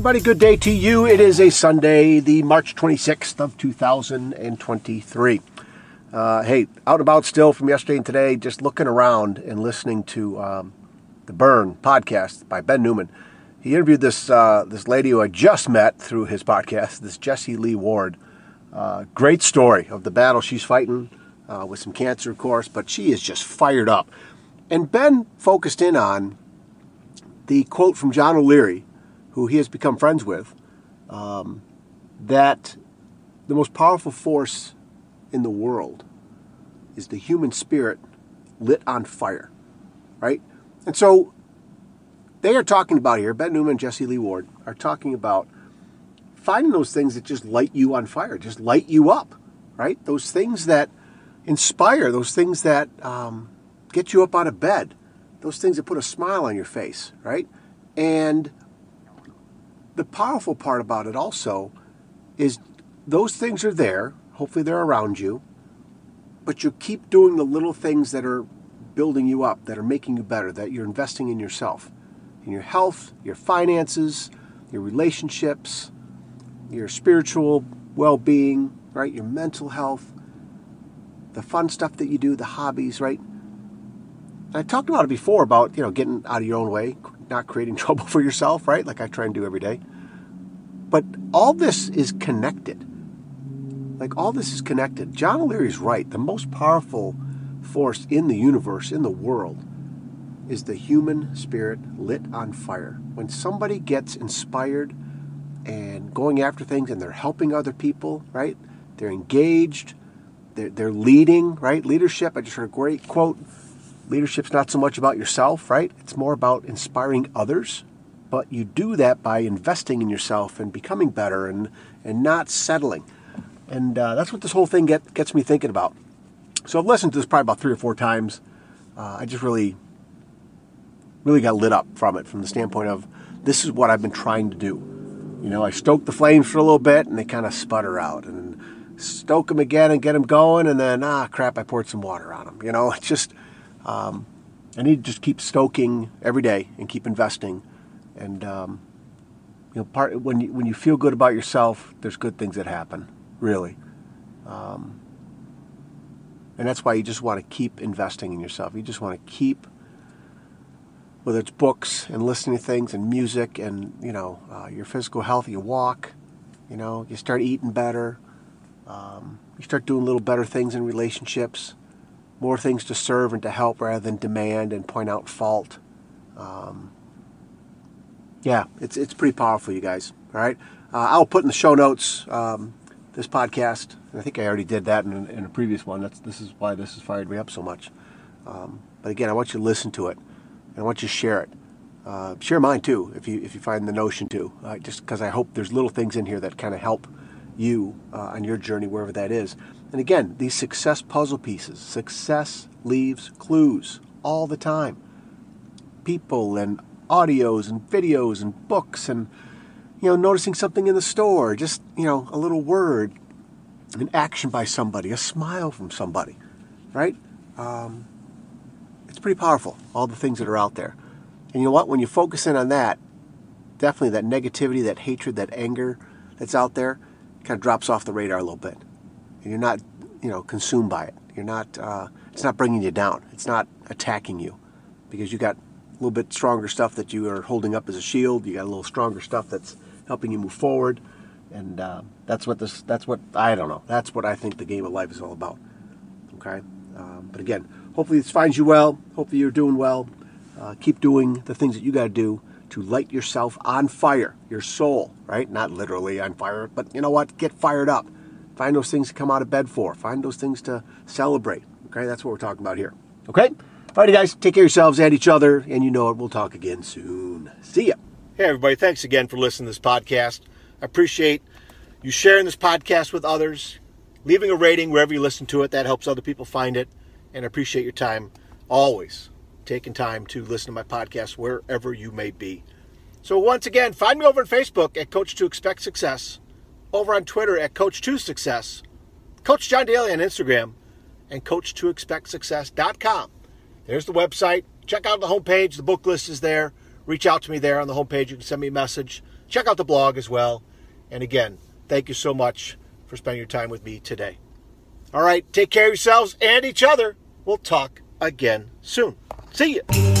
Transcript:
everybody, good day to you. It is a Sunday, the March 26th of 2023. Uh, hey, out and about still from yesterday and today, just looking around and listening to um, the Burn podcast by Ben Newman. He interviewed this uh, this lady who I just met through his podcast, this Jessie Lee Ward. Uh, great story of the battle she's fighting uh, with some cancer, of course, but she is just fired up. And Ben focused in on the quote from John O'Leary who he has become friends with, um, that the most powerful force in the world is the human spirit lit on fire, right? And so they are talking about here, Ben Newman and Jessie Lee Ward are talking about finding those things that just light you on fire, just light you up, right? Those things that inspire, those things that um, get you up out of bed, those things that put a smile on your face, right? And the powerful part about it also is those things are there. Hopefully, they're around you. But you keep doing the little things that are building you up, that are making you better, that you're investing in yourself, in your health, your finances, your relationships, your spiritual well being, right? Your mental health, the fun stuff that you do, the hobbies, right? I talked about it before about, you know, getting out of your own way, not creating trouble for yourself, right? Like I try and do every day. But all this is connected. Like all this is connected. John O'Leary is right. The most powerful force in the universe, in the world, is the human spirit lit on fire. When somebody gets inspired and going after things and they're helping other people, right? They're engaged, they're, they're leading, right? Leadership, I just heard a great quote leadership's not so much about yourself, right? It's more about inspiring others. But you do that by investing in yourself and becoming better and, and not settling. And uh, that's what this whole thing get, gets me thinking about. So I've listened to this probably about three or four times. Uh, I just really, really got lit up from it from the standpoint of this is what I've been trying to do. You know, I stoke the flames for a little bit and they kind of sputter out. And stoke them again and get them going. And then, ah, crap, I poured some water on them. You know, it's just um, I need to just keep stoking every day and keep investing. And um, you know, part when you when you feel good about yourself, there's good things that happen. Really. Um, and that's why you just want to keep investing in yourself. You just want to keep, whether it's books and listening to things and music and you know uh, your physical health. You walk, you know, you start eating better. Um, you start doing little better things in relationships more things to serve and to help rather than demand and point out fault. Um, yeah, it's it's pretty powerful, you guys. All right, uh, I'll put in the show notes um, this podcast. I think I already did that in, in, a previous one. That's this is why this has fired me up so much. Um, but again, I want you to listen to it, and I want you to share it. Uh, share mine too, if you if you find the notion to. Uh, just because I hope there's little things in here that kind of help you uh, on your journey, wherever that is. And again, these success puzzle pieces, success leaves clues all the time. People and audios and videos and books and you know noticing something in the store, just you know a little word, an action by somebody, a smile from somebody, right? Um, it's pretty powerful. All the things that are out there, and you know what? When you focus in on that, definitely that negativity, that hatred, that anger that's out there, kind of drops off the radar a little bit and you're not, you know, consumed by it. You're not. Uh, it's not bringing you down. It's not attacking you, because you got a little bit stronger stuff that you are holding up as a shield. You got a little stronger stuff that's helping you move forward, and uh, that's what this. That's what I don't know. That's what I think the game of life is all about. Okay, um, but again, hopefully this finds you well. Hopefully you're doing well. Uh, keep doing the things that you got to do to light yourself on fire, your soul, right? Not literally on fire, but you know what? Get fired up. Find those things to come out of bed for. Find those things to celebrate. Okay, that's what we're talking about here. Okay? Alrighty, guys, take care of yourselves and each other, and you know it. We'll talk again soon. See ya. Hey, everybody, thanks again for listening to this podcast. I appreciate you sharing this podcast with others, leaving a rating wherever you listen to it. That helps other people find it. And I appreciate your time always taking time to listen to my podcast wherever you may be. So, once again, find me over on Facebook at Coach to Expect Success over on Twitter at Coach2Success, Coach John Daly on Instagram, and Coach2ExpectSuccess.com. There's the website. Check out the homepage. The book list is there. Reach out to me there on the homepage. You can send me a message check out the blog as well. And again, thank you so much for spending your time with me today. All right, take care of yourselves and each other. We'll talk again soon. See you.